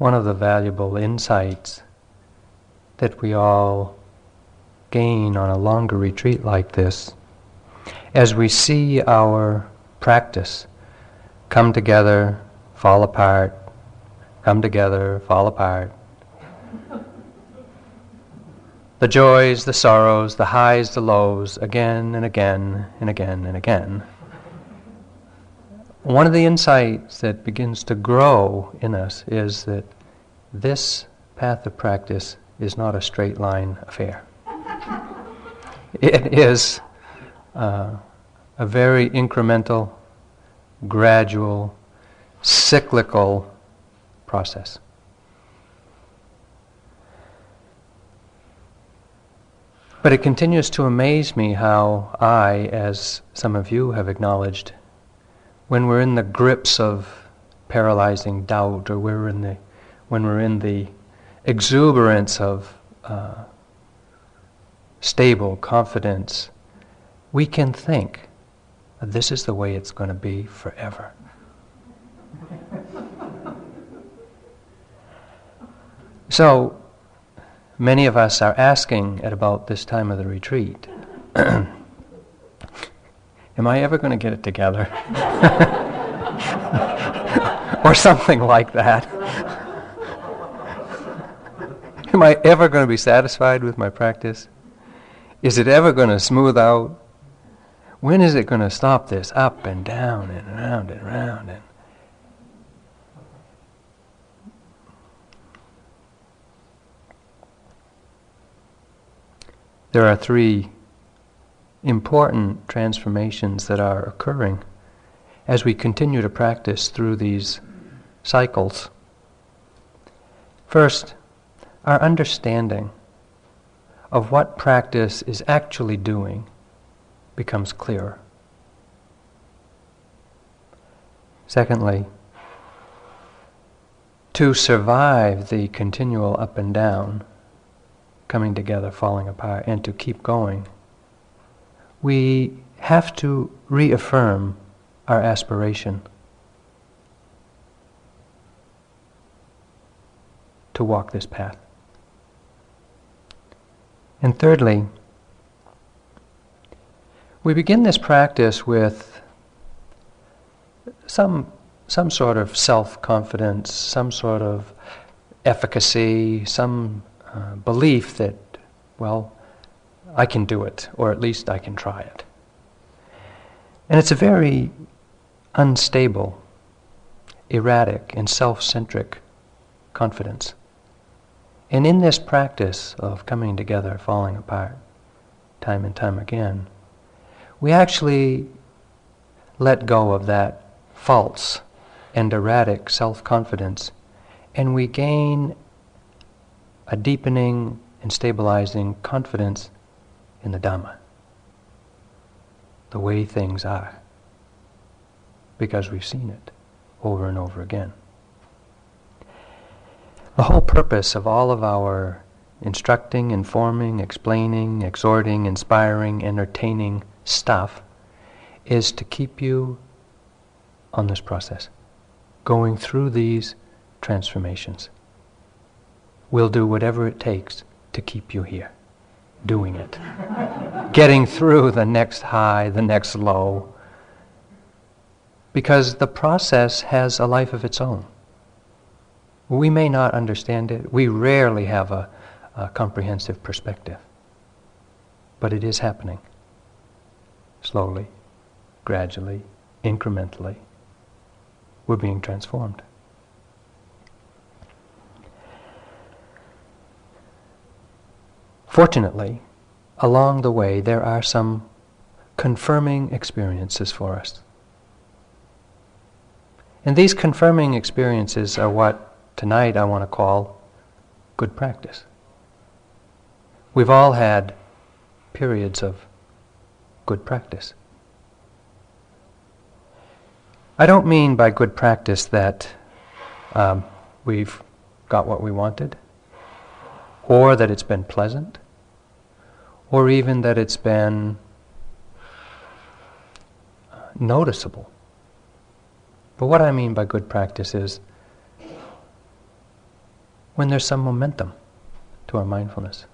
one of the valuable insights that we all gain on a longer retreat like this as we see our practice come together, fall apart, come together, fall apart. The joys, the sorrows, the highs, the lows, again and again and again and again. One of the insights that begins to grow in us is that this path of practice is not a straight line affair. It is uh, a very incremental, gradual, cyclical process. But it continues to amaze me how I, as some of you have acknowledged, when we're in the grips of paralyzing doubt or we're in the, when we're in the exuberance of uh, stable confidence, we can think this is the way it's going to be forever. so, many of us are asking at about this time of the retreat Am I ever going to get it together? or something like that. Am I ever going to be satisfied with my practice? Is it ever going to smooth out? When is it going to stop this up and down and around and around and There are three important transformations that are occurring as we continue to practice through these cycles. First, our understanding of what practice is actually doing becomes clearer. Secondly, to survive the continual up and down, coming together, falling apart, and to keep going, we have to reaffirm our aspiration to walk this path. And thirdly, we begin this practice with some, some sort of self confidence, some sort of efficacy, some uh, belief that, well, I can do it, or at least I can try it. And it's a very unstable, erratic, and self centric confidence. And in this practice of coming together, falling apart, time and time again, we actually let go of that false and erratic self confidence and we gain a deepening and stabilizing confidence in the Dhamma, the way things are, because we've seen it over and over again. The whole purpose of all of our instructing, informing, explaining, exhorting, inspiring, entertaining stuff is to keep you on this process, going through these transformations. We'll do whatever it takes to keep you here, doing it, getting through the next high, the next low, because the process has a life of its own. We may not understand it. We rarely have a, a comprehensive perspective. But it is happening. Slowly, gradually, incrementally. We're being transformed. Fortunately, along the way, there are some confirming experiences for us. And these confirming experiences are what tonight I want to call good practice. We've all had periods of good practice. I don't mean by good practice that um, we've got what we wanted, or that it's been pleasant, or even that it's been noticeable. But what I mean by good practice is when there's some momentum to our mindfulness.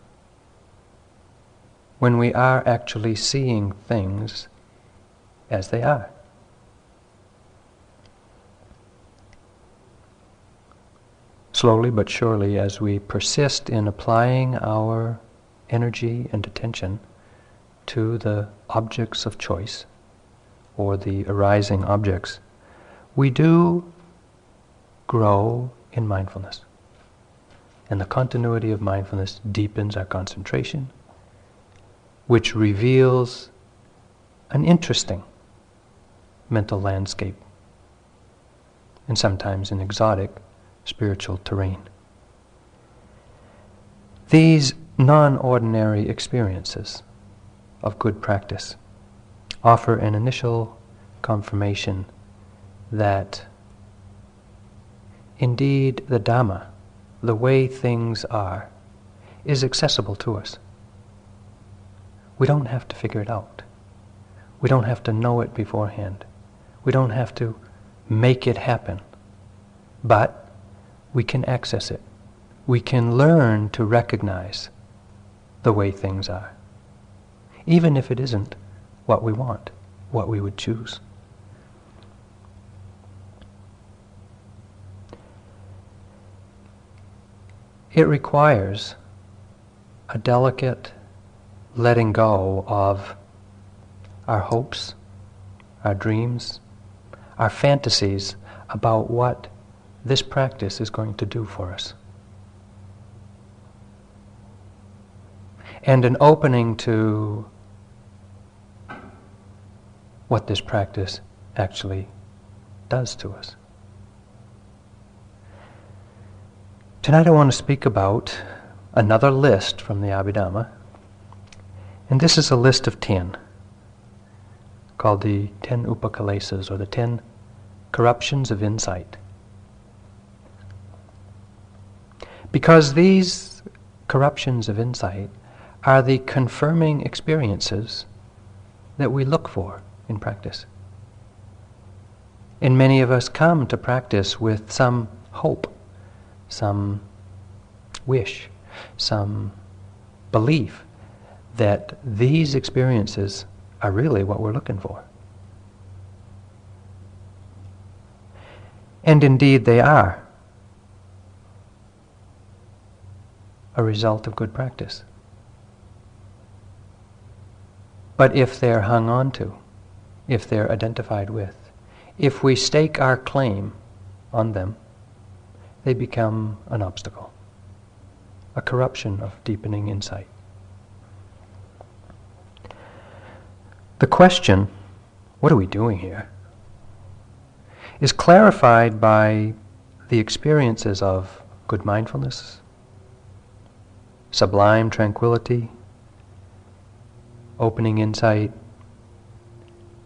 When we are actually seeing things as they are. Slowly but surely, as we persist in applying our energy and attention to the objects of choice or the arising objects, we do grow in mindfulness. And the continuity of mindfulness deepens our concentration, which reveals an interesting mental landscape and sometimes an exotic spiritual terrain. These non ordinary experiences of good practice offer an initial confirmation that indeed the Dhamma, the way things are, is accessible to us. We don't have to figure it out. We don't have to know it beforehand. We don't have to make it happen. But we can access it. We can learn to recognize the way things are, even if it isn't what we want, what we would choose. It requires a delicate letting go of our hopes, our dreams, our fantasies about what this practice is going to do for us. And an opening to what this practice actually does to us. Tonight I want to speak about another list from the Abhidhamma, and this is a list of ten, called the Ten Upakilesas, or the Ten Corruptions of Insight. Because these corruptions of insight are the confirming experiences that we look for in practice. And many of us come to practice with some hope, some wish, some belief that these experiences are really what we're looking for. And indeed they are. a result of good practice. But if they're hung on to, if they're identified with, if we stake our claim on them, they become an obstacle, a corruption of deepening insight. The question, what are we doing here, is clarified by the experiences of good mindfulness, sublime tranquility, opening insight,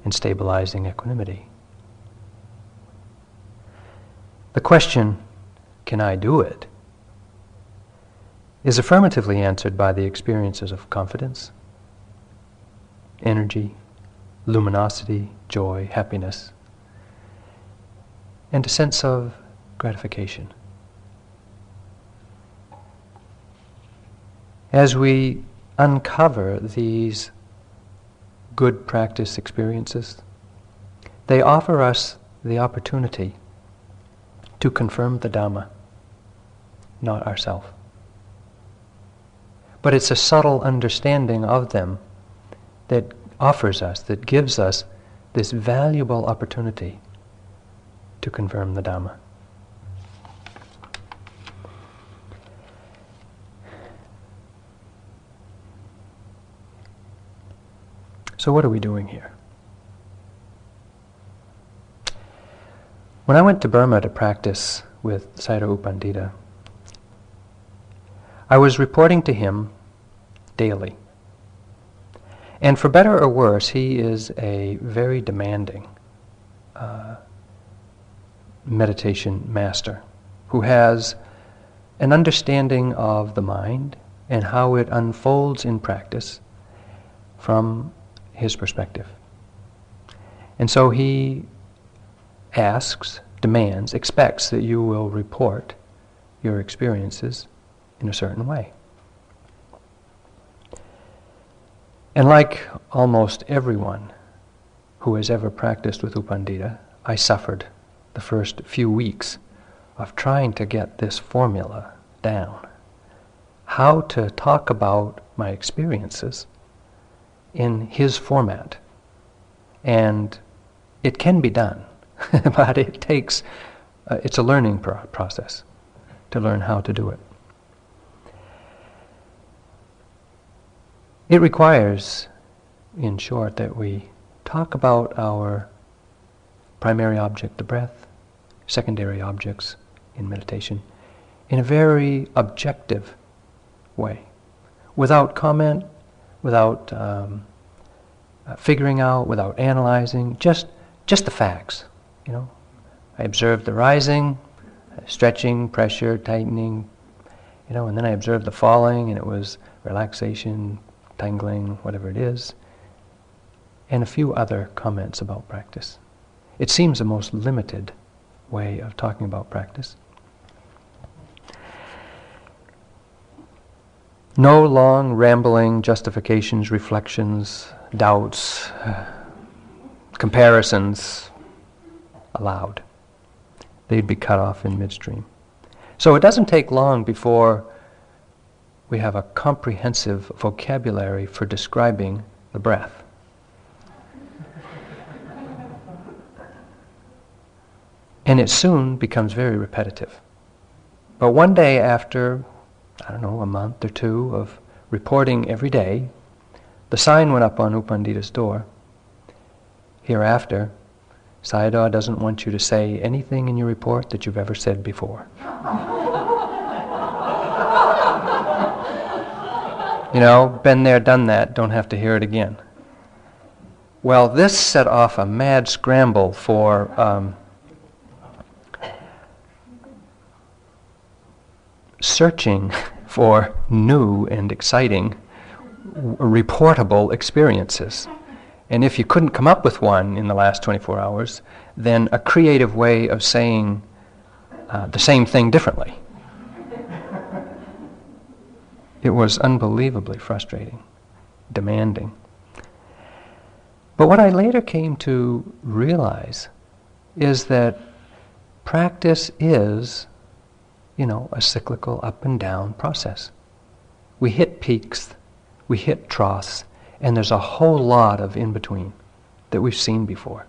and stabilizing equanimity. The question, can I do it, is affirmatively answered by the experiences of confidence, energy, luminosity, joy, happiness, and a sense of gratification. As we uncover these good practice experiences, they offer us the opportunity to confirm the Dhamma, not ourself. But it's a subtle understanding of them that offers us, that gives us this valuable opportunity to confirm the Dhamma. So, what are we doing here? When I went to Burma to practice with Sayadaw U Pandita, I was reporting to him daily. And for better or worse, he is a very demanding uh, meditation master who has an understanding of the mind and how it unfolds in practice from his perspective. And so he asks, demands, expects that you will report your experiences in a certain way. And like almost everyone who has ever practiced with U Pandita, I suffered the first few weeks of trying to get this formula down. How to talk about my experiences in his format. And it can be done, but it takes, uh, it's a learning pro- process to learn how to do it. It requires, in short, that we talk about our primary object, the breath, secondary objects in meditation, in a very objective way, without comment, without um, uh, figuring out, without analyzing, just just the facts. You know, I observed the rising, stretching, pressure, tightening. You know, and then I observed the falling, and it was relaxation, tangling, whatever it is, and a few other comments about practice. It seems a most limited way of talking about practice. No long, rambling justifications, reflections, doubts, comparisons allowed. They'd be cut off in midstream. So it doesn't take long before we have a comprehensive vocabulary for describing the breath. and it soon becomes very repetitive. But one day after, I don't know, a month or two of reporting every day, the sign went up on U Pandita's door. Hereafter, Sayadaw doesn't want you to say anything in your report that you've ever said before. You know, been there, done that, don't have to hear it again. Well, this set off a mad scramble for um, searching for new and exciting, reportable experiences. And if you couldn't come up with one in the last 24 hours, then a creative way of saying uh, the same thing differently. It was unbelievably frustrating, demanding. But what I later came to realize is that practice is you know, a cyclical up and down process. We hit peaks, we hit troughs, and there's a whole lot of in between that we've seen before.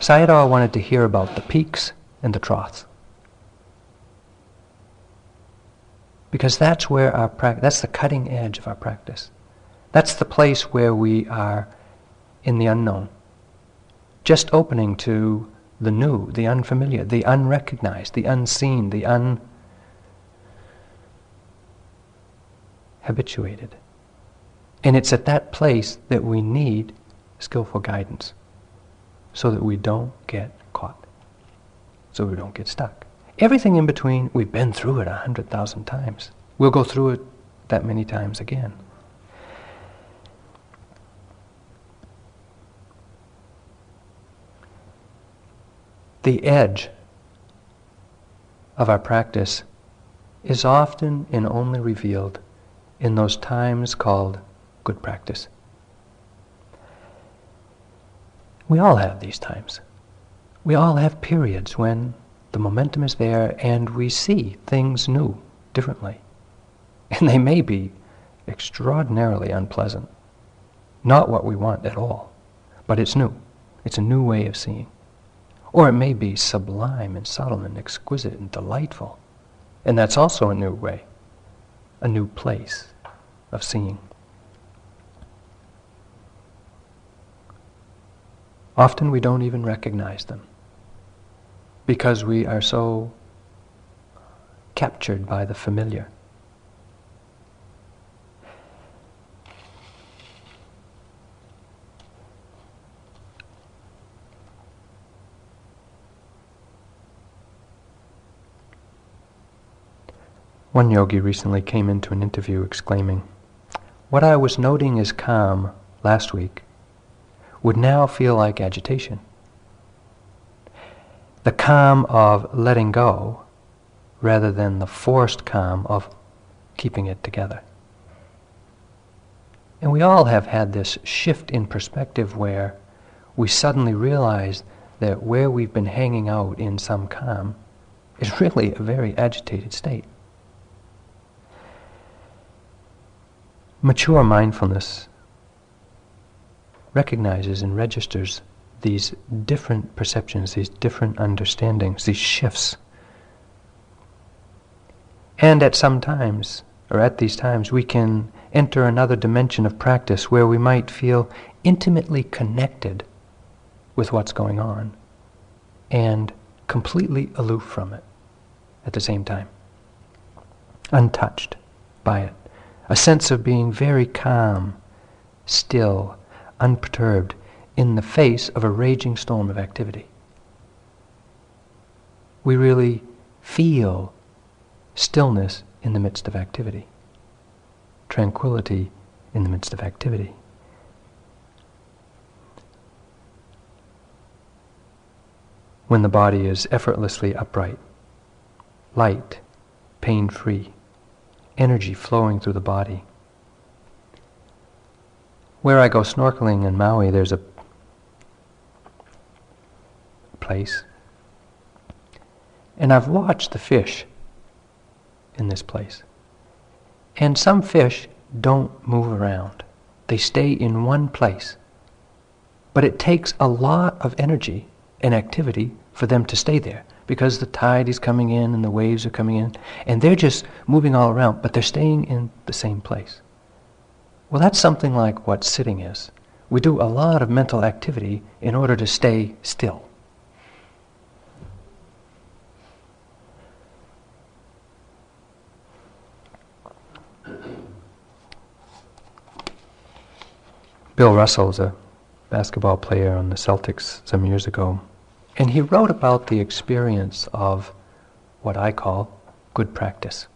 Sayadaw wanted to hear about the peaks and the troughs. Because that's where our practice, that's the cutting edge of our practice. That's the place where we are in the unknown. Just opening to the new, the unfamiliar, the unrecognized, the unseen, the unhabituated. And it's at that place that we need skillful guidance so that we don't get caught, so we don't get stuck. Everything in between, we've been through it a hundred thousand times. We'll go through it that many times again. the edge of our practice is often and only revealed in those times called good practice. We all have these times. We all have periods when the momentum is there and we see things new, differently. And they may be extraordinarily unpleasant. Not what we want at all, but it's new. It's a new way of seeing. Or it may be sublime and subtle and exquisite and delightful. And that's also a new way, a new place of seeing. Often we don't even recognize them because we are so captured by the familiar. One yogi recently came into an interview exclaiming, What I was noting as calm last week would now feel like agitation. The calm of letting go rather than the forced calm of keeping it together. And we all have had this shift in perspective where we suddenly realize that where we've been hanging out in some calm is really a very agitated state. Mature mindfulness recognizes and registers these different perceptions, these different understandings, these shifts. And at some times, or at these times, we can enter another dimension of practice where we might feel intimately connected with what's going on and completely aloof from it at the same time, untouched by it. A sense of being very calm, still, unperturbed in the face of a raging storm of activity. We really feel stillness in the midst of activity, tranquility in the midst of activity. When the body is effortlessly upright, light, pain free, energy flowing through the body. Where I go snorkeling in Maui, there's a place, and I've watched the fish in this place. And some fish don't move around, they stay in one place. But it takes a lot of energy and activity for them to stay there because the tide is coming in and the waves are coming in, and they're just moving all around, but they're staying in the same place. Well, that's something like what sitting is. We do a lot of mental activity in order to stay still. Bill Russell is a basketball player on the Celtics some years ago, and he wrote about the experience of what I call good practice.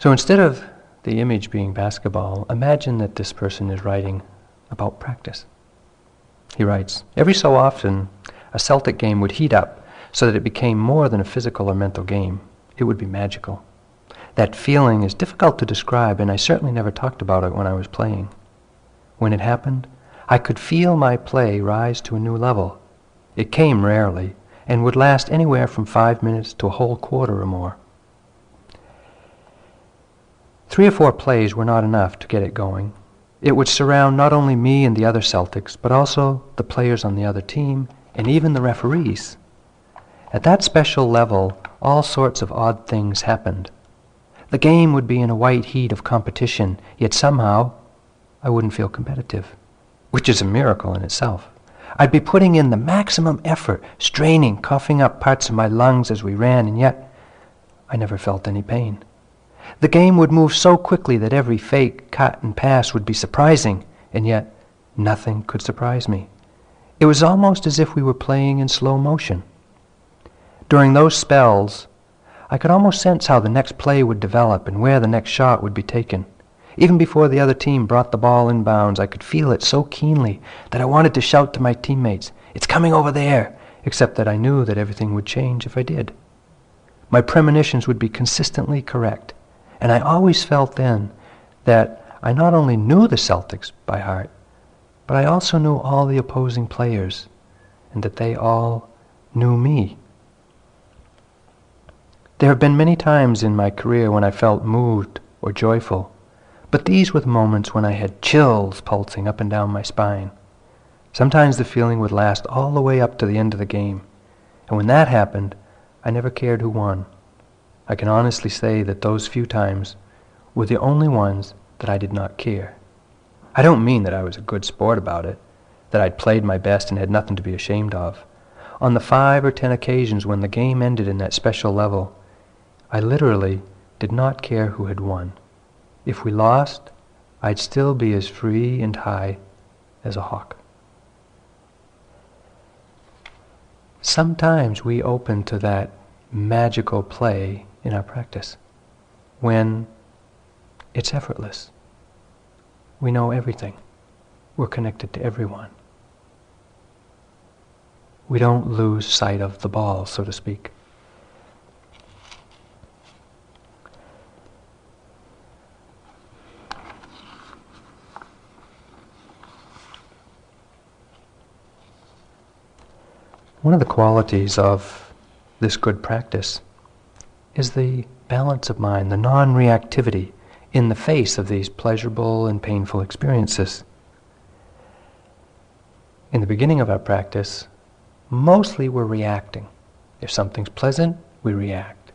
So instead of the image being basketball, imagine that this person is writing about practice. He writes, Every so often, a Celtic game would heat up so that it became more than a physical or mental game. It would be magical. That feeling is difficult to describe, and I certainly never talked about it when I was playing. When it happened, I could feel my play rise to a new level. It came rarely, and would last anywhere from five minutes to a whole quarter or more. Three or four plays were not enough to get it going. It would surround not only me and the other Celtics, but also the players on the other team and even the referees. At that special level, all sorts of odd things happened. The game would be in a white heat of competition, yet somehow I wouldn't feel competitive, which is a miracle in itself. I'd be putting in the maximum effort, straining, coughing up parts of my lungs as we ran, and yet I never felt any pain. The game would move so quickly that every fake, cut, and pass would be surprising, and yet nothing could surprise me. It was almost as if we were playing in slow motion. During those spells, I could almost sense how the next play would develop and where the next shot would be taken. Even before the other team brought the ball in bounds, I could feel it so keenly that I wanted to shout to my teammates, It's coming over there! Except that I knew that everything would change if I did. My premonitions would be consistently correct, and I always felt then that I not only knew the Celtics by heart, but I also knew all the opposing players, and that they all knew me. There have been many times in my career when I felt moved or joyful, but these were the moments when I had chills pulsing up and down my spine. Sometimes the feeling would last all the way up to the end of the game, and when that happened, I never cared who won. I can honestly say that those few times were the only ones that I did not care. I don't mean that I was a good sport about it, that I'd played my best and had nothing to be ashamed of. On the five or ten occasions when the game ended in that special level, I literally did not care who had won. If we lost, I'd still be as free and high as a hawk. Sometimes we open to that magical play in our practice when it's effortless. We know everything. We're connected to everyone. We don't lose sight of the ball, so to speak. One of the qualities of this good practice is the balance of mind, the non reactivity in the face of these pleasurable and painful experiences. In the beginning of our practice, mostly we're reacting. If something's pleasant, we react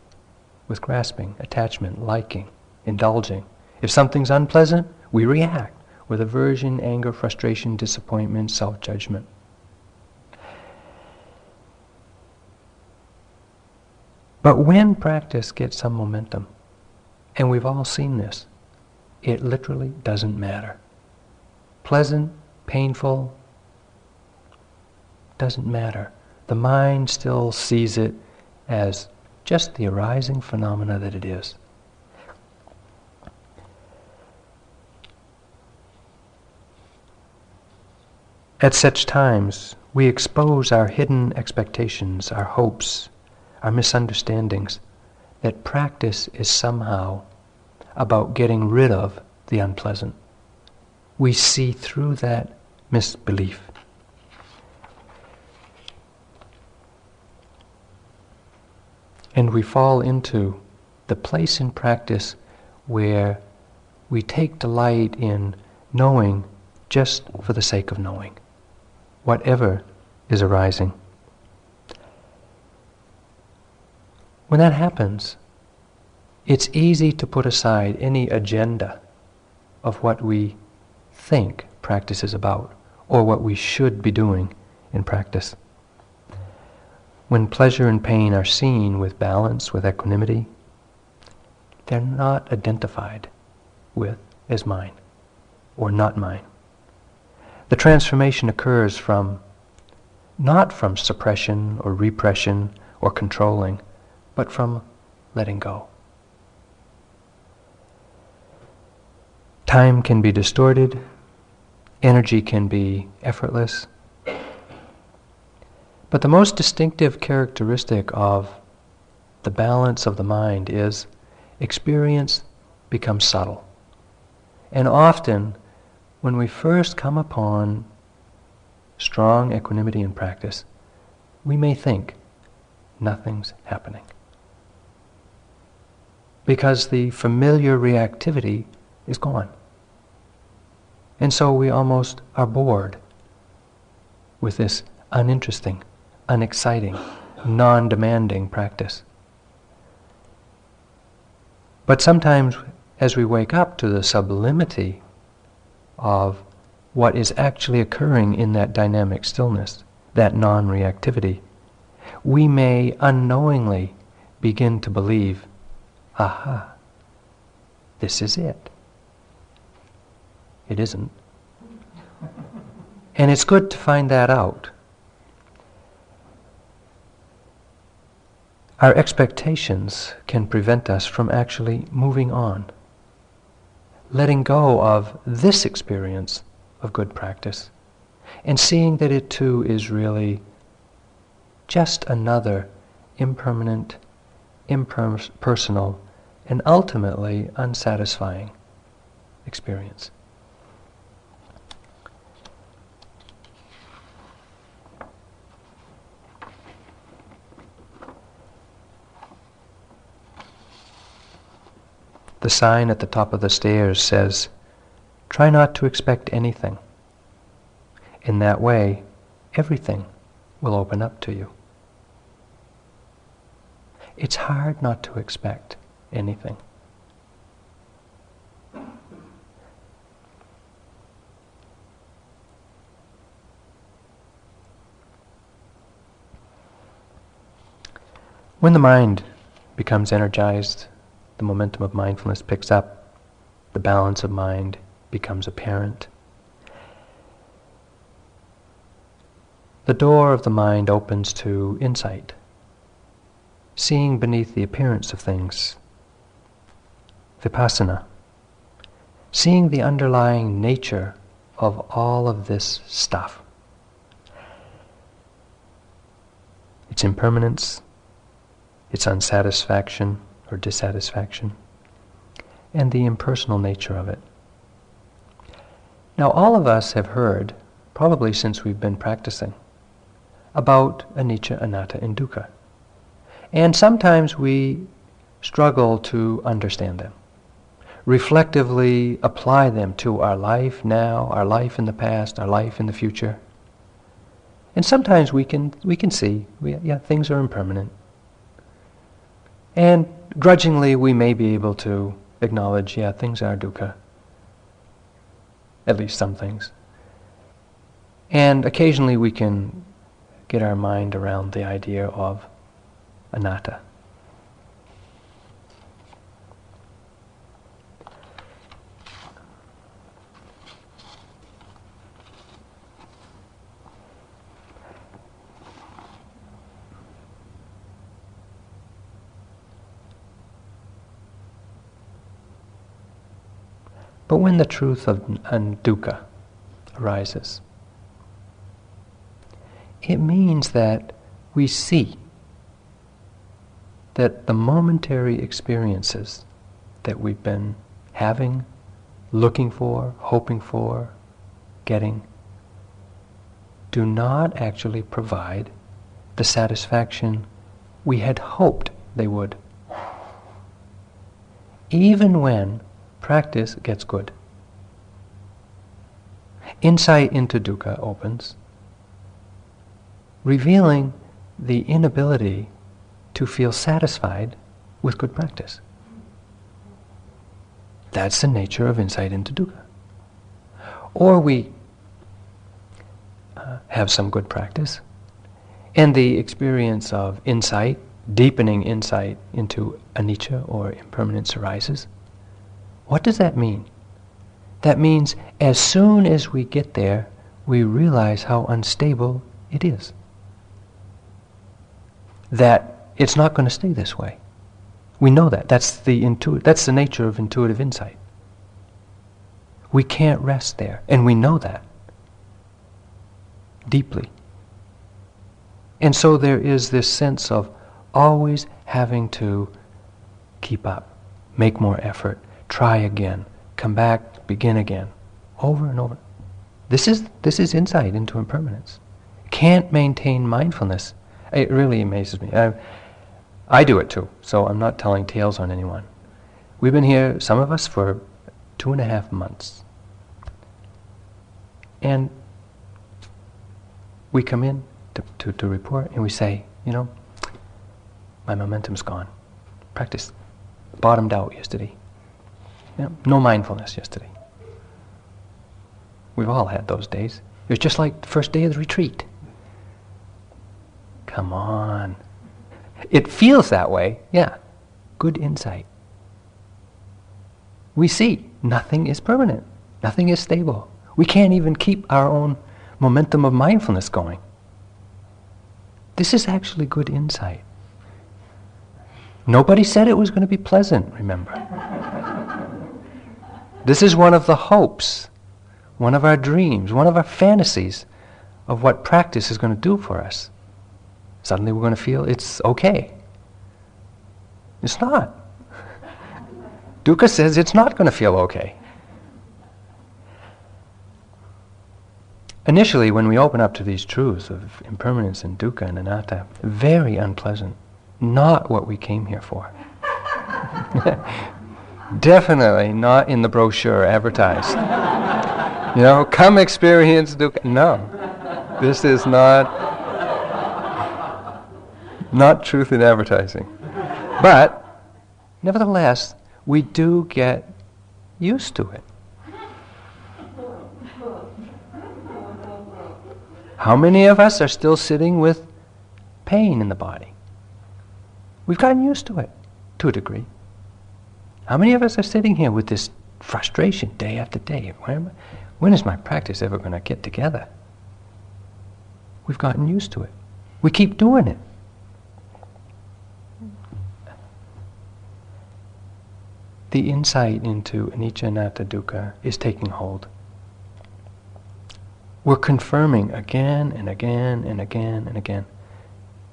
with grasping, attachment, liking, indulging. If something's unpleasant, we react with aversion, anger, frustration, disappointment, self judgment. But when practice gets some momentum, and we've all seen this, it literally doesn't matter. Pleasant, painful, doesn't matter. The mind still sees it as just the arising phenomena that it is. At such times, we expose our hidden expectations, our hopes, our misunderstandings that practice is somehow about getting rid of the unpleasant. We see through that misbelief. And we fall into the place in practice where we take delight in knowing just for the sake of knowing, whatever is arising. When that happens, it's easy to put aside any agenda of what we think practice is about or what we should be doing in practice. When pleasure and pain are seen with balance, with equanimity, they're not identified with as mine or not mine. The transformation occurs from not from suppression or repression or controlling but from letting go. Time can be distorted, energy can be effortless. But the most distinctive characteristic of the balance of the mind is experience becomes subtle. And often, when we first come upon strong equanimity in practice, we may think nothing's happening because the familiar reactivity is gone. And so we almost are bored with this uninteresting, unexciting, non demanding practice. But sometimes, as we wake up to the sublimity of what is actually occurring in that dynamic stillness, that non reactivity, we may unknowingly begin to believe aha, this is it. It isn't. And it's good to find that out. Our expectations can prevent us from actually moving on, letting go of this experience of good practice, and seeing that it too is really just another impermanent, impersonal and ultimately unsatisfying experience. The sign at the top of the stairs says, Try not to expect anything. In that way, everything will open up to you. It's hard not to expect anything. When the mind becomes energized, the momentum of mindfulness picks up, the balance of mind becomes apparent. The door of the mind opens to insight, seeing beneath the appearance of things vipassana, seeing the underlying nature of all of this stuff. Its impermanence, its unsatisfaction or dissatisfaction, and the impersonal nature of it. Now, all of us have heard, probably since we've been practicing, about anicca, anatta, and dukkha. And sometimes we struggle to understand them, reflectively apply them to our life now, our life in the past, our life in the future. And sometimes we can, we can see, we, yeah, things are impermanent. And grudgingly, we may be able to acknowledge, yeah, things are dukkha. At least some things. And occasionally we can get our mind around the idea of anatta. But when the truth of dukkha arises, it means that we see that the momentary experiences that we've been having, looking for, hoping for, getting, do not actually provide the satisfaction we had hoped they would. Even when practice gets good. Insight into dukkha opens, revealing the inability to feel satisfied with good practice. That's the nature of insight into dukkha. Or we uh, have some good practice, and the experience of insight, deepening insight into anicca or impermanence arises. What does that mean? That means as soon as we get there, we realize how unstable it is. That it's not going to stay this way. We know that. That's the, intu- that's the nature of intuitive insight. We can't rest there, and we know that deeply. And so there is this sense of always having to keep up, make more effort, try again, come back, begin again, over and over. This is, this is insight into impermanence. Can't maintain mindfulness. It really amazes me. I, I do it too, so I'm not telling tales on anyone. We've been here, some of us, for two and a half months. And we come in to, to, to report and we say, you know, my momentum's gone. Practice bottomed out yesterday. No mindfulness yesterday. We've all had those days. It was just like the first day of the retreat. Come on. It feels that way, yeah. Good insight. We see nothing is permanent, nothing is stable. We can't even keep our own momentum of mindfulness going. This is actually good insight. Nobody said it was going to be pleasant, remember. This is one of the hopes, one of our dreams, one of our fantasies of what practice is going to do for us. Suddenly we're going to feel it's okay. It's not. Dukkha says it's not going to feel okay. Initially, when we open up to these truths of impermanence and dukkha and anatta, very unpleasant. Not what we came here for. Definitely not in the brochure advertised. you know, come experience dukkha. No, this is not not truth in advertising. But nevertheless, we do get used to it. How many of us are still sitting with pain in the body? We've gotten used to it to a degree. How many of us are sitting here with this frustration day after day? When, is my practice ever going to get together? We've gotten used to it. We keep doing it. The insight into anicca anatta dukkha is taking hold. We're confirming again and again and again and again.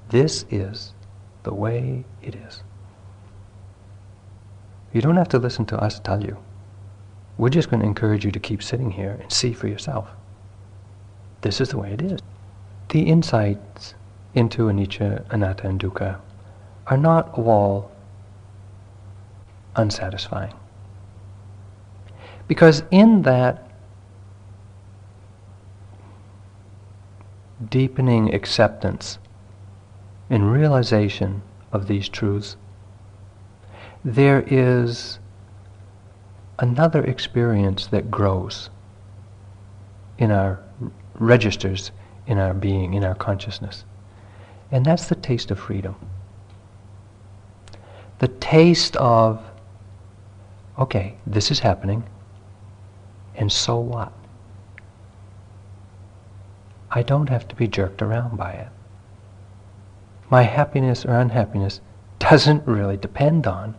This is the way it is. You don't have to listen to us tell you. We're just going to encourage you to keep sitting here and see for yourself. This is the way it is. the insights into anicca, anatta, and dukkha are not all unsatisfying. Because in that deepening acceptance and realization of these truths, there is another experience that grows in our registers in our being, in our consciousness. And that's the taste of freedom. The taste of, okay, this is happening, and so what? I don't have to be jerked around by it. My happiness or unhappiness doesn't really depend on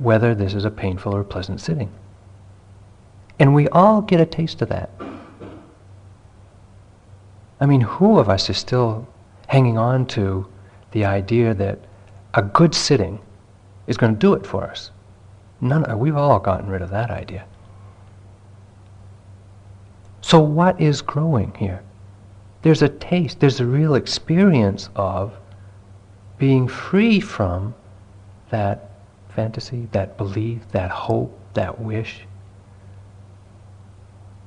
whether this is a painful or pleasant sitting. And we all get a taste of that. I mean, who of us is still hanging on to the idea that a good sitting is going to do it for us? None, uh, we've all gotten rid of that idea. So, what is growing here? There's a taste, there's a real experience of being free from that fantasy, that belief, that hope, that wish.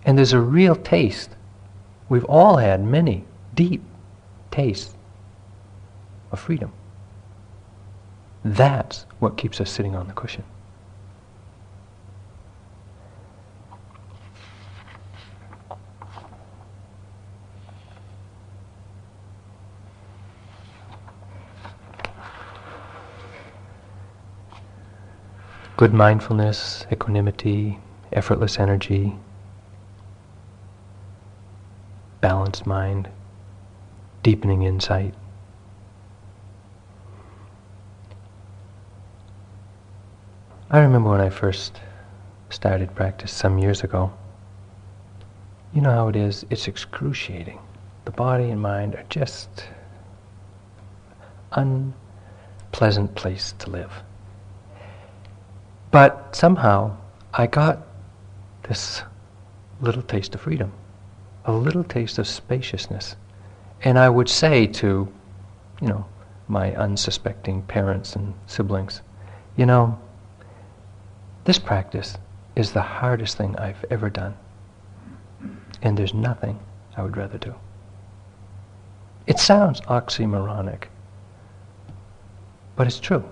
And there's a real taste. We've all had many deep tastes of freedom. That's what keeps us sitting on the cushion. Good mindfulness, equanimity, effortless energy, balanced mind, deepening insight. I remember when I first started practice some years ago. You know how it is? It's excruciating. The body and mind are just unpleasant place to live. But somehow I got this little taste of freedom, a little taste of spaciousness. And I would say to, you know, my unsuspecting parents and siblings, you know, this practice is the hardest thing I've ever done. And there's nothing I would rather do. It sounds oxymoronic, but it's true.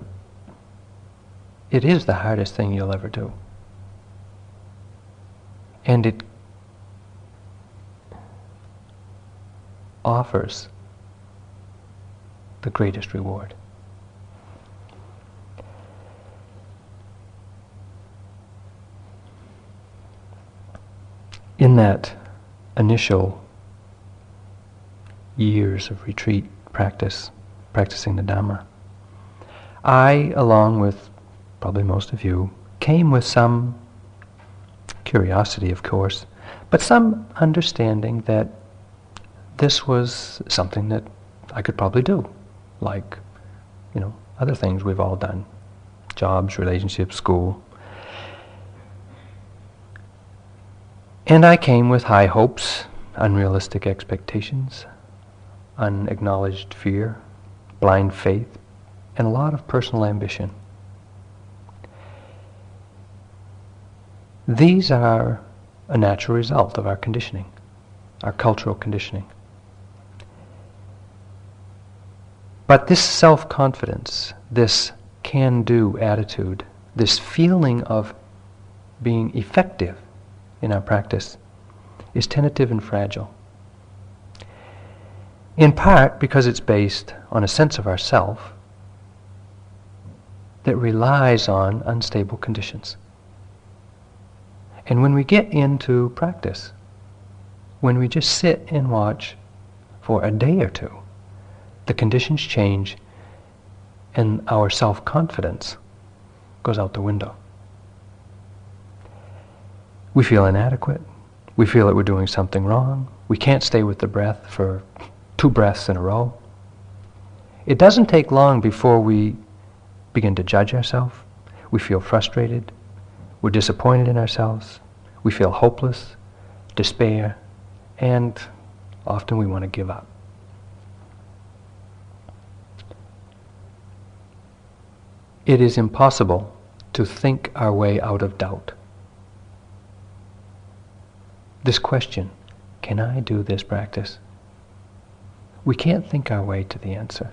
It is the hardest thing you'll ever do. And it offers the greatest reward. In that initial years of retreat practice, practicing the Dhamma, I, along with probably most of you, came with some curiosity, of course, but some understanding that this was something that I could probably do, like, you know, other things we've all done jobs, relationships, school. And I came with high hopes, unrealistic expectations, unacknowledged fear, blind faith, and a lot of personal ambition. These are a natural result of our conditioning, our cultural conditioning. But this self confidence, this can do attitude, this feeling of being effective in our practice is tentative and fragile. In part because it's based on a sense of ourself that relies on unstable conditions. And when we get into practice, when we just sit and watch for a day or two, the conditions change and our self confidence goes out the window. We feel inadequate. We feel that we're doing something wrong. We can't stay with the breath for two breaths in a row. It doesn't take long before we begin to judge ourselves. We feel frustrated. We're disappointed in ourselves. We feel hopeless, despair, and often we want to give up. It is impossible to think our way out of doubt. This question, can I do this practice? We can't think our way to the answer.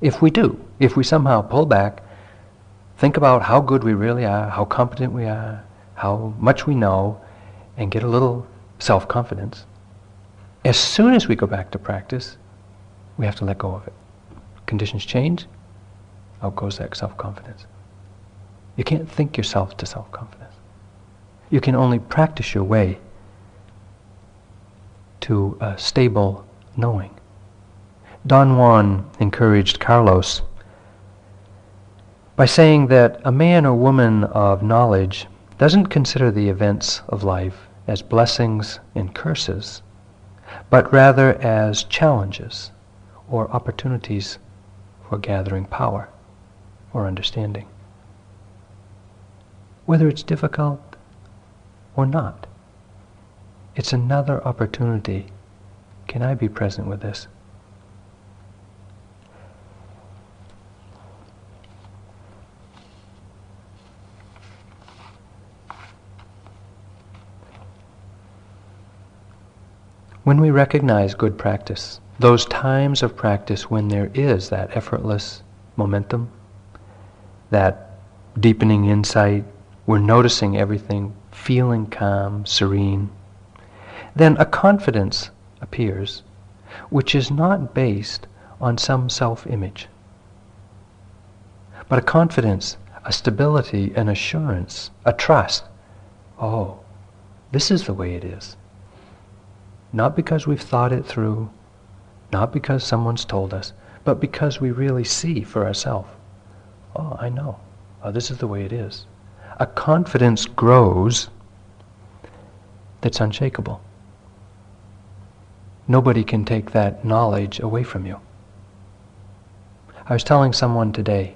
If we do, if we somehow pull back think about how good we really are, how competent we are, how much we know, and get a little self confidence, as soon as we go back to practice, we have to let go of it. Conditions change, out goes that self confidence. You can't think yourself to self confidence. You can only practice your way to a stable knowing. Don Juan encouraged Carlos by saying that a man or woman of knowledge doesn't consider the events of life as blessings and curses, but rather as challenges or opportunities for gathering power or understanding. Whether it's difficult or not, it's another opportunity. Can I be present with this? When we recognize good practice, those times of practice when there is that effortless momentum, that deepening insight, we're noticing everything, feeling calm, serene, then a confidence appears which is not based on some self image, but a confidence, a stability, an assurance, a trust. Oh, this is the way it is. Not because we've thought it through, not because someone's told us, but because we really see for ourselves. Oh, I know. Oh, this is the way it is. A confidence grows that's unshakable. Nobody can take that knowledge away from you. I was telling someone today,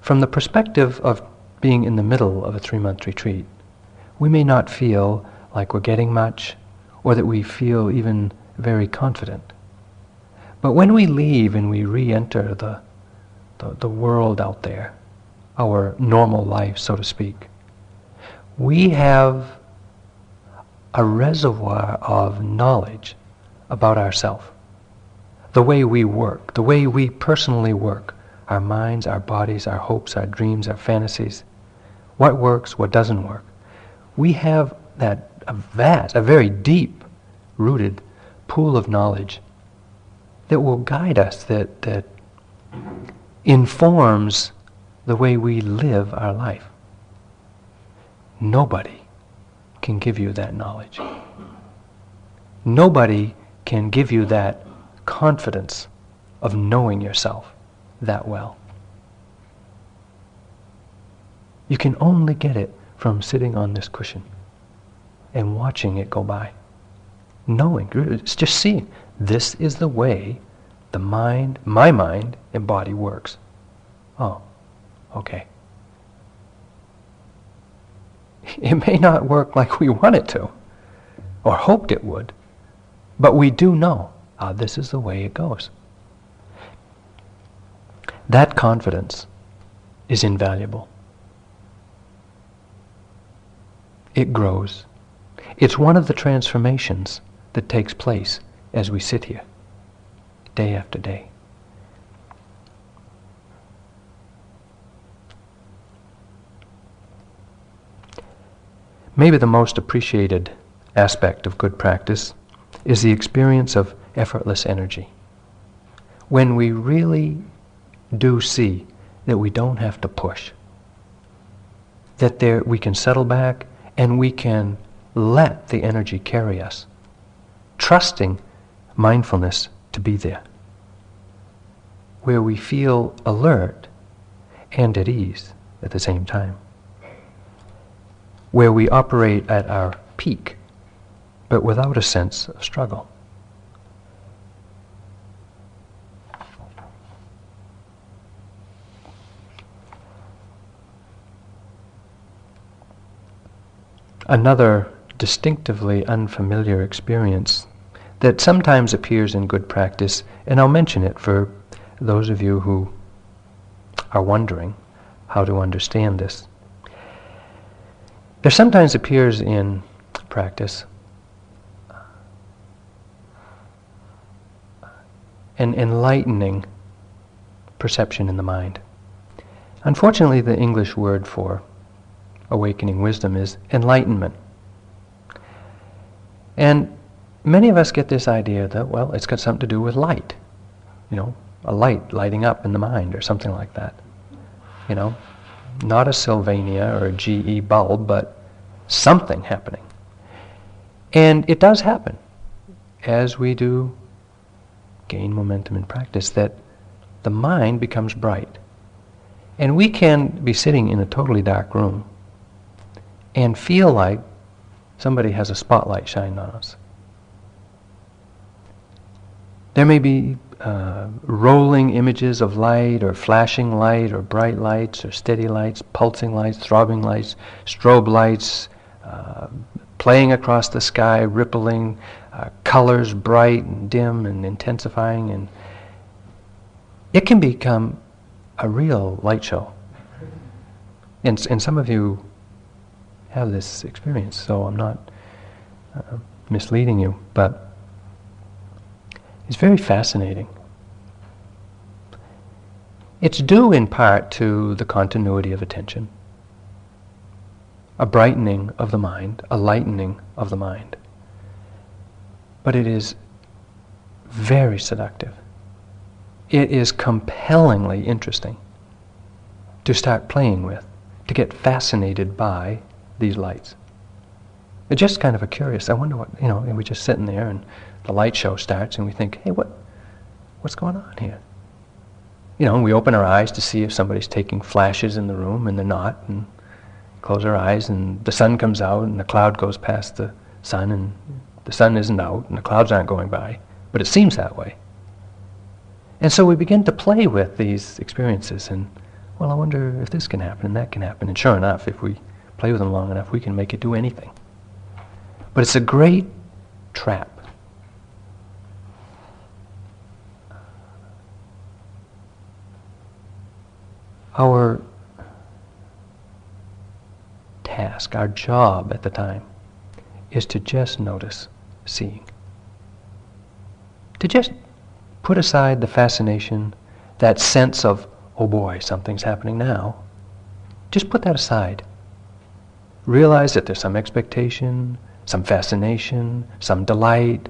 from the perspective of being in the middle of a three month retreat, we may not feel like we're getting much or that we feel even very confident. But when we leave and we re enter the, the, the world out there, our normal life, so to speak, we have a reservoir of knowledge about ourselves. The way we work, the way we personally work, our minds, our bodies, our hopes, our dreams, our fantasies, what works, what doesn't work. We have that a vast, a very deep rooted pool of knowledge that will guide us, that, that informs the way we live our life. Nobody can give you that knowledge. Nobody can give you that confidence of knowing yourself that well. You can only get it from sitting on this cushion and watching it go by. Knowing, it's just seeing. This is the way the mind, my mind, and body works. Oh, okay. It may not work like we want it to, or hoped it would, but we do know uh, this is the way it goes. That confidence is invaluable. It grows. It's one of the transformations that takes place as we sit here, day after day. Maybe the most appreciated aspect of good practice is the experience of effortless energy. When we really do see that we don't have to push, that there we can settle back and we can let the energy carry us, trusting mindfulness to be there, where we feel alert and at ease at the same time, where we operate at our peak but without a sense of struggle. Another distinctively unfamiliar experience that sometimes appears in good practice, and I'll mention it for those of you who are wondering how to understand this. There sometimes appears in practice an enlightening perception in the mind. Unfortunately, the English word for awakening wisdom is enlightenment. And many of us get this idea that, well, it's got something to do with light. You know, a light lighting up in the mind or something like that. You know, not a Sylvania or a GE bulb, but something happening. And it does happen as we do gain momentum in practice that the mind becomes bright. And we can be sitting in a totally dark room and feel like somebody has a spotlight shining on us. There may be uh, rolling images of light or flashing light or bright lights or steady lights, pulsing lights, throbbing lights, strobe lights, uh, playing across the sky, rippling, uh, colors bright and dim and intensifying. And it can become a real light show. And, and some of you have this experience, so I'm not uh, misleading you, but it's very fascinating. It's due in part to the continuity of attention, a brightening of the mind, a lightening of the mind. But it is very seductive. It is compellingly interesting to start playing with, to get fascinated by these lights. It's just kind of a curious. I wonder what you know. And we're just sitting there, and the light show starts, and we think, "Hey, what, what's going on here?" You know, and we open our eyes to see if somebody's taking flashes in the room, and they're not, and close our eyes, and the sun comes out, and the cloud goes past the sun, and the sun isn't out, and the clouds aren't going by, but it seems that way. And so we begin to play with these experiences, and well, I wonder if this can happen and that can happen. And sure enough, if we play with them long enough, we can make it do anything. But it's a great trap. Our task, our job at the time, is to just notice seeing. To just put aside the fascination, that sense of, oh boy, something's happening now. Just put that aside. Realize that there's some expectation, some fascination, some delight.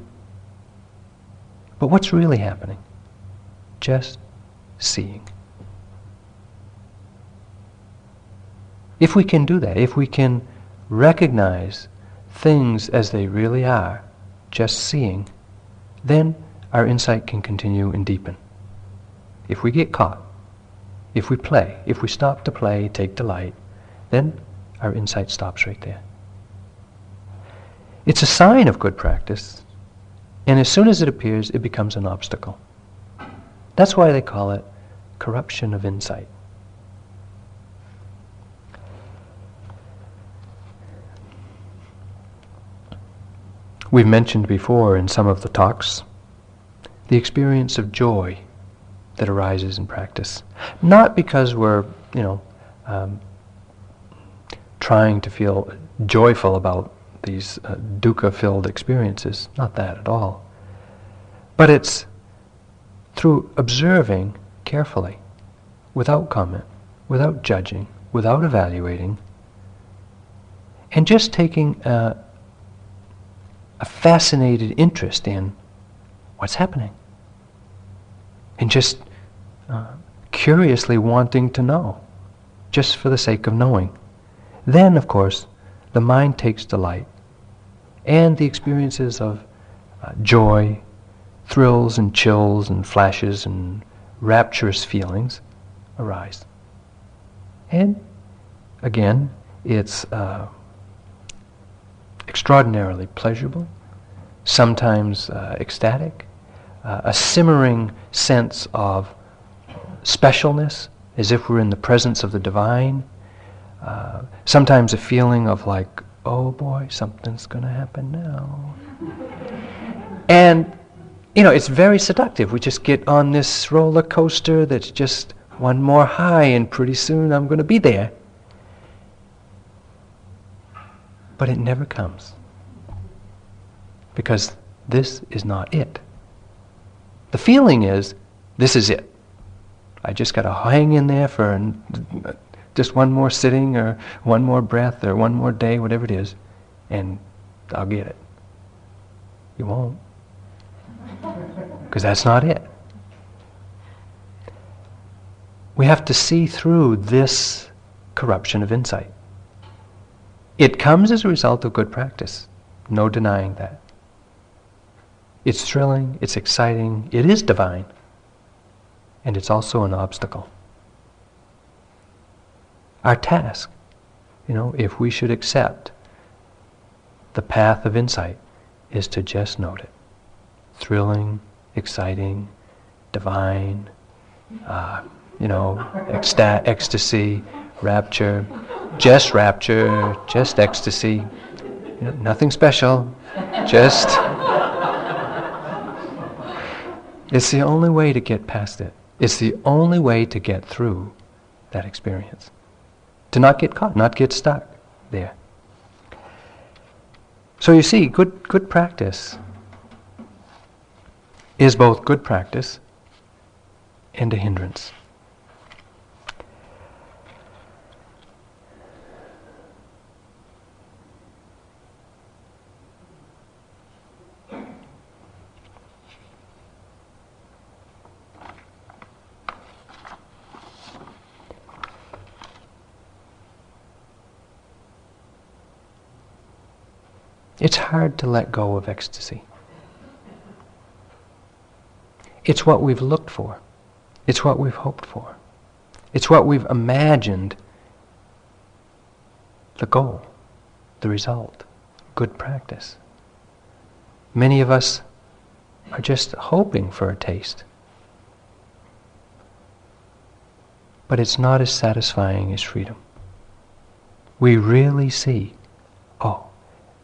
But what's really happening? Just seeing. If we can do that, if we can recognize things as they really are, just seeing, then our insight can continue and deepen. If we get caught, if we play, if we stop to play, take delight, then our insight stops right there. It's a sign of good practice, and as soon as it appears, it becomes an obstacle. That's why they call it corruption of insight. We've mentioned before in some of the talks the experience of joy that arises in practice. Not because we're, you know, um, trying to feel joyful about these uh, dukkha filled experiences. Not that at all. But it's through observing carefully, without comment, without judging, without evaluating, and just taking a, a fascinated interest in what's happening. And just uh, curiously wanting to know, just for the sake of knowing. Then, of course, the mind takes delight, and the experiences of uh, joy, thrills and chills and flashes and rapturous feelings arise. And again, it's uh, extraordinarily pleasurable, sometimes uh, ecstatic, uh, a simmering sense of specialness, as if we're in the presence of the divine, uh, sometimes a feeling of like, oh boy, something's going to happen now. and, you know, it's very seductive. We just get on this roller coaster that's just one more high, and pretty soon I'm going to be there. But it never comes. Because this is not it. The feeling is, this is it. I just got to hang in there for just one more sitting or one more breath or one more day, whatever it is, and I'll get it. You won't. Because that's not it. We have to see through this corruption of insight. It comes as a result of good practice. No denying that. It's thrilling, it's exciting, it is divine, and it's also an obstacle. Our task, you know, if we should accept the path of insight, is to just note it. Thrilling, exciting, divine, uh, you know, ecsta- ecstasy, rapture, just rapture, just ecstasy, you know, nothing special, just. it's the only way to get past it. It's the only way to get through that experience. To not get caught, not get stuck there. So you see, good, good practice is both good practice and a hindrance. It's hard to let go of ecstasy. It's what we've looked for. It's what we've hoped for. It's what we've imagined the goal, the result, good practice. Many of us are just hoping for a taste. But it's not as satisfying as freedom. We really see,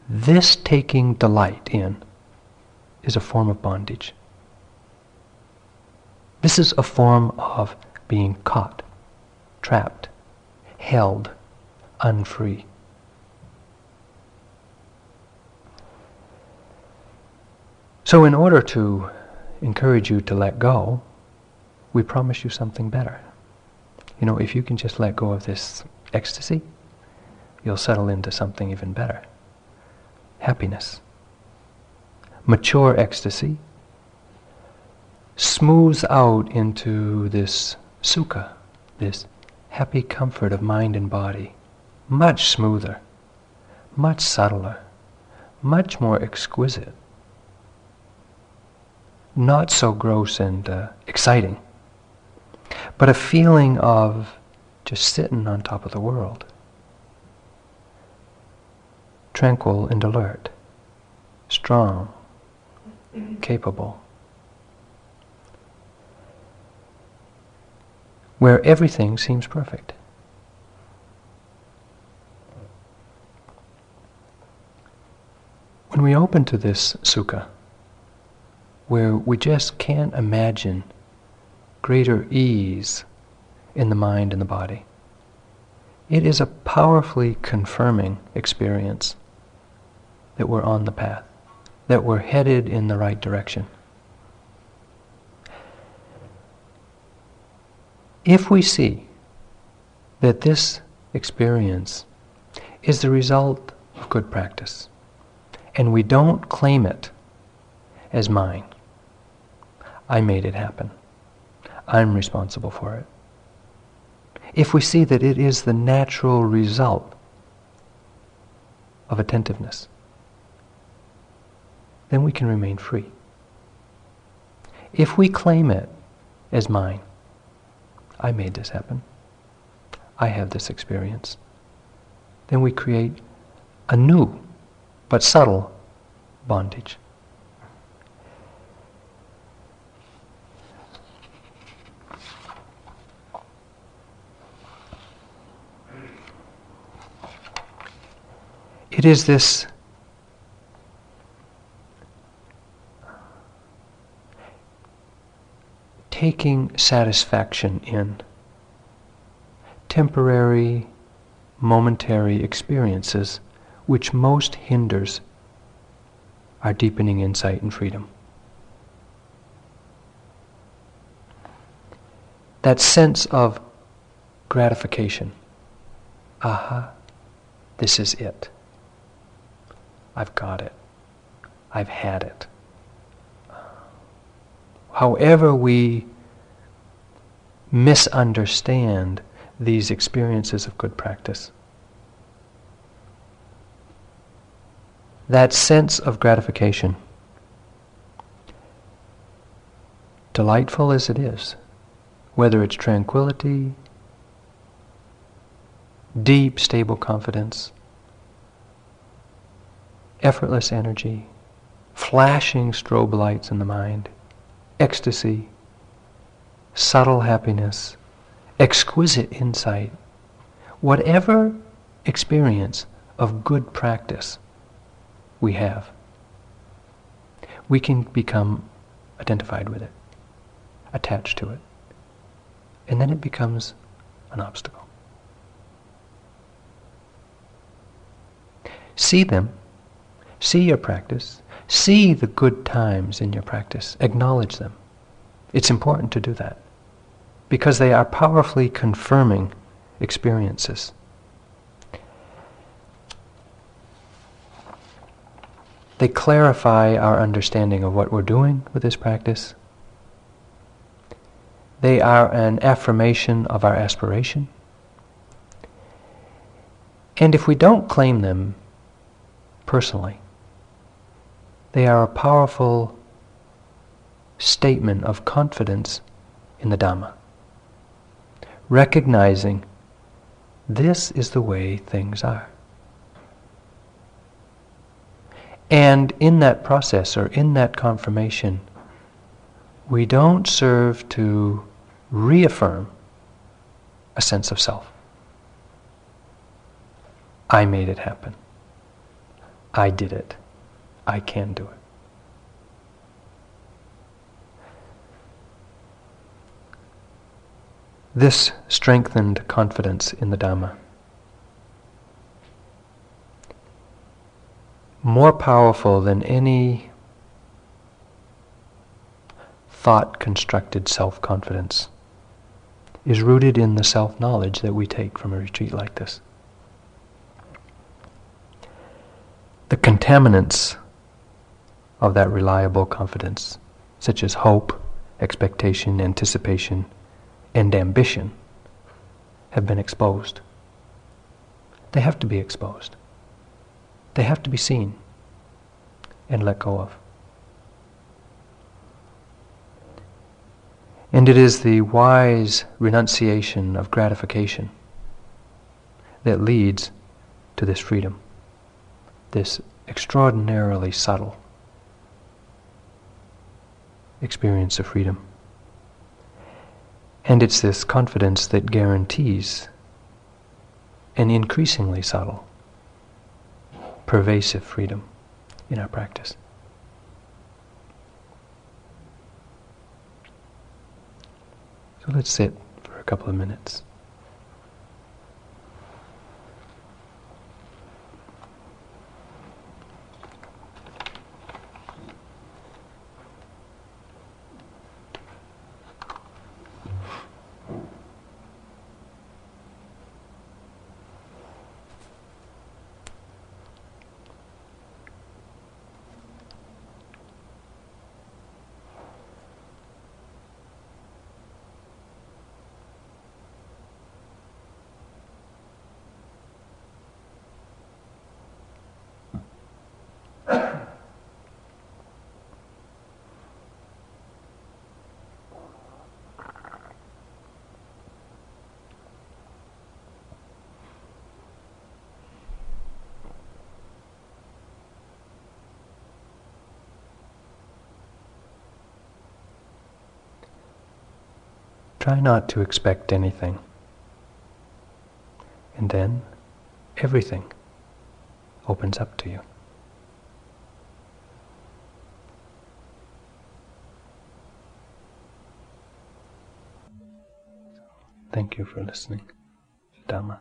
this taking delight in is a form of bondage. This is a form of being caught, trapped, held, unfree. So, in order to encourage you to let go, we promise you something better. You know, if you can just let go of this ecstasy, you'll settle into something even better happiness. Mature ecstasy smooths out into this sukha, this happy comfort of mind and body, much smoother, much subtler, much more exquisite, not so gross and uh, exciting, but a feeling of just sitting on top of the world tranquil and alert, strong, capable, where everything seems perfect. When we open to this sukha, where we just can't imagine greater ease in the mind and the body, it is a powerfully confirming experience that we're on the path, that we're headed in the right direction. If we see that this experience is the result of good practice, and we don't claim it as mine, I made it happen. I'm responsible for it. If we see that it is the natural result of attentiveness, then we can remain free. If we claim it as mine, I made this happen, I have this experience, then we create a new but subtle bondage. It is this taking satisfaction in temporary, momentary experiences which most hinders our deepening insight and freedom. That sense of gratification. Aha, this is it. I've got it. I've had it. However, we misunderstand these experiences of good practice. That sense of gratification, delightful as it is, whether it's tranquility, deep, stable confidence, effortless energy, flashing strobe lights in the mind, ecstasy, subtle happiness, exquisite insight, whatever experience of good practice we have, we can become identified with it, attached to it, and then it becomes an obstacle. See them, see your practice, see the good times in your practice, acknowledge them. It's important to do that because they are powerfully confirming experiences. They clarify our understanding of what we're doing with this practice. They are an affirmation of our aspiration. And if we don't claim them personally, they are a powerful statement of confidence in the Dhamma recognizing this is the way things are. And in that process or in that confirmation, we don't serve to reaffirm a sense of self. I made it happen. I did it. I can do it. this strengthened confidence in the Dhamma. More powerful than any thought constructed self confidence is rooted in the self knowledge that we take from a retreat like this. The contaminants of that reliable confidence, such as hope, expectation, anticipation, and ambition have been exposed. They have to be exposed. They have to be seen and let go of. And it is the wise renunciation of gratification that leads to this freedom, this extraordinarily subtle experience of freedom. And it's this confidence that guarantees an increasingly subtle, pervasive freedom in our practice. So let's sit for a couple of minutes. Try not to expect anything. And then everything opens up to you. Thank you for listening. Dhamma.